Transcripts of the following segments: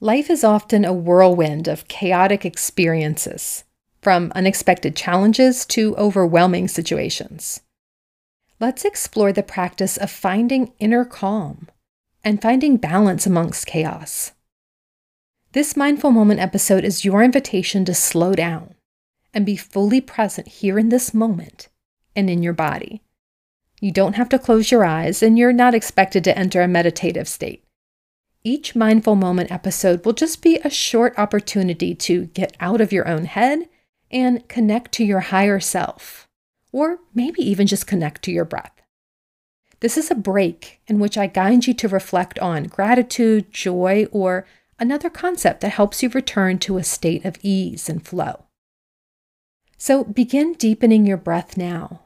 Life is often a whirlwind of chaotic experiences, from unexpected challenges to overwhelming situations. Let's explore the practice of finding inner calm and finding balance amongst chaos. This mindful moment episode is your invitation to slow down and be fully present here in this moment and in your body. You don't have to close your eyes, and you're not expected to enter a meditative state. Each mindful moment episode will just be a short opportunity to get out of your own head and connect to your higher self, or maybe even just connect to your breath. This is a break in which I guide you to reflect on gratitude, joy, or another concept that helps you return to a state of ease and flow. So begin deepening your breath now,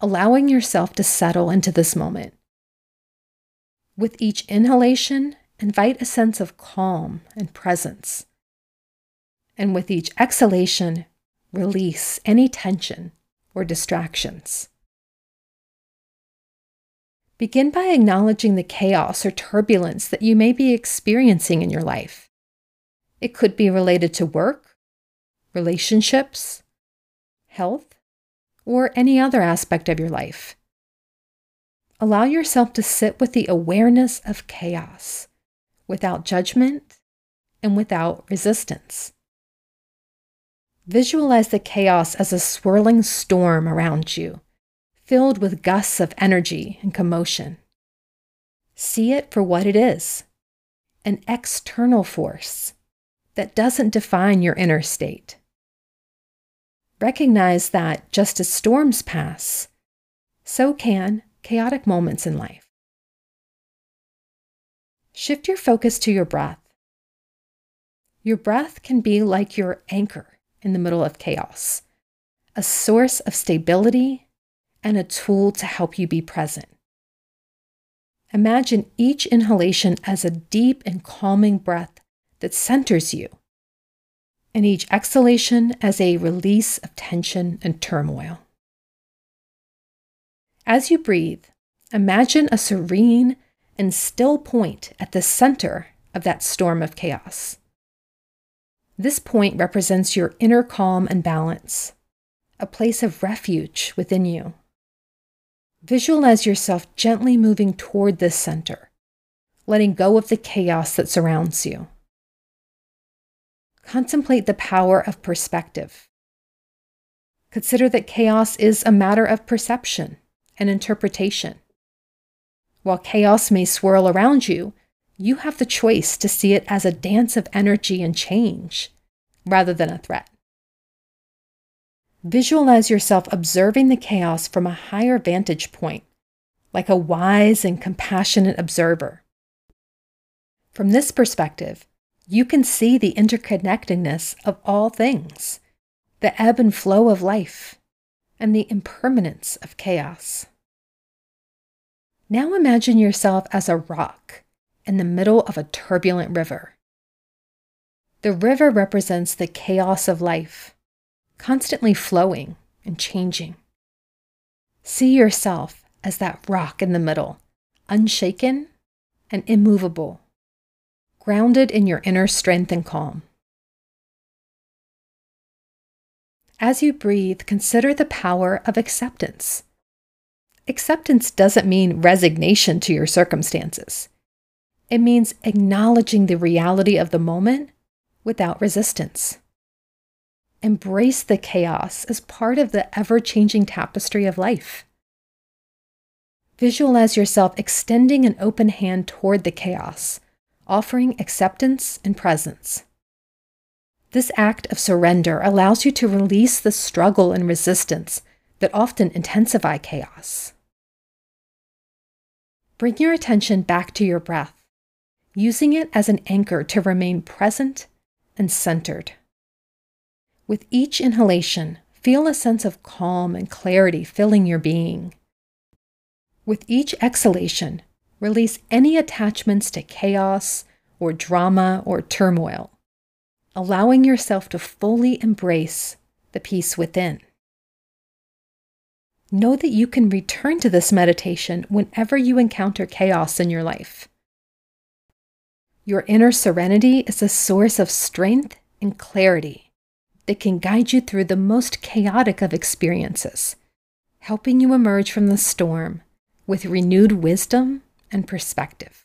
allowing yourself to settle into this moment. With each inhalation, invite a sense of calm and presence. And with each exhalation, release any tension or distractions. Begin by acknowledging the chaos or turbulence that you may be experiencing in your life. It could be related to work, relationships, health, or any other aspect of your life. Allow yourself to sit with the awareness of chaos without judgment and without resistance. Visualize the chaos as a swirling storm around you, filled with gusts of energy and commotion. See it for what it is an external force that doesn't define your inner state. Recognize that just as storms pass, so can chaotic moments in life. Shift your focus to your breath. Your breath can be like your anchor in the middle of chaos, a source of stability and a tool to help you be present. Imagine each inhalation as a deep and calming breath that centers you, and each exhalation as a release of tension and turmoil. As you breathe, imagine a serene and still point at the center of that storm of chaos. This point represents your inner calm and balance, a place of refuge within you. Visualize yourself gently moving toward this center, letting go of the chaos that surrounds you. Contemplate the power of perspective. Consider that chaos is a matter of perception and interpretation. While chaos may swirl around you, you have the choice to see it as a dance of energy and change rather than a threat. Visualize yourself observing the chaos from a higher vantage point, like a wise and compassionate observer. From this perspective, you can see the interconnectedness of all things, the ebb and flow of life, and the impermanence of chaos. Now imagine yourself as a rock in the middle of a turbulent river. The river represents the chaos of life, constantly flowing and changing. See yourself as that rock in the middle, unshaken and immovable, grounded in your inner strength and calm. As you breathe, consider the power of acceptance. Acceptance doesn't mean resignation to your circumstances. It means acknowledging the reality of the moment without resistance. Embrace the chaos as part of the ever changing tapestry of life. Visualize yourself extending an open hand toward the chaos, offering acceptance and presence. This act of surrender allows you to release the struggle and resistance that often intensify chaos. Bring your attention back to your breath, using it as an anchor to remain present and centered. With each inhalation, feel a sense of calm and clarity filling your being. With each exhalation, release any attachments to chaos or drama or turmoil, allowing yourself to fully embrace the peace within. Know that you can return to this meditation whenever you encounter chaos in your life. Your inner serenity is a source of strength and clarity that can guide you through the most chaotic of experiences, helping you emerge from the storm with renewed wisdom and perspective.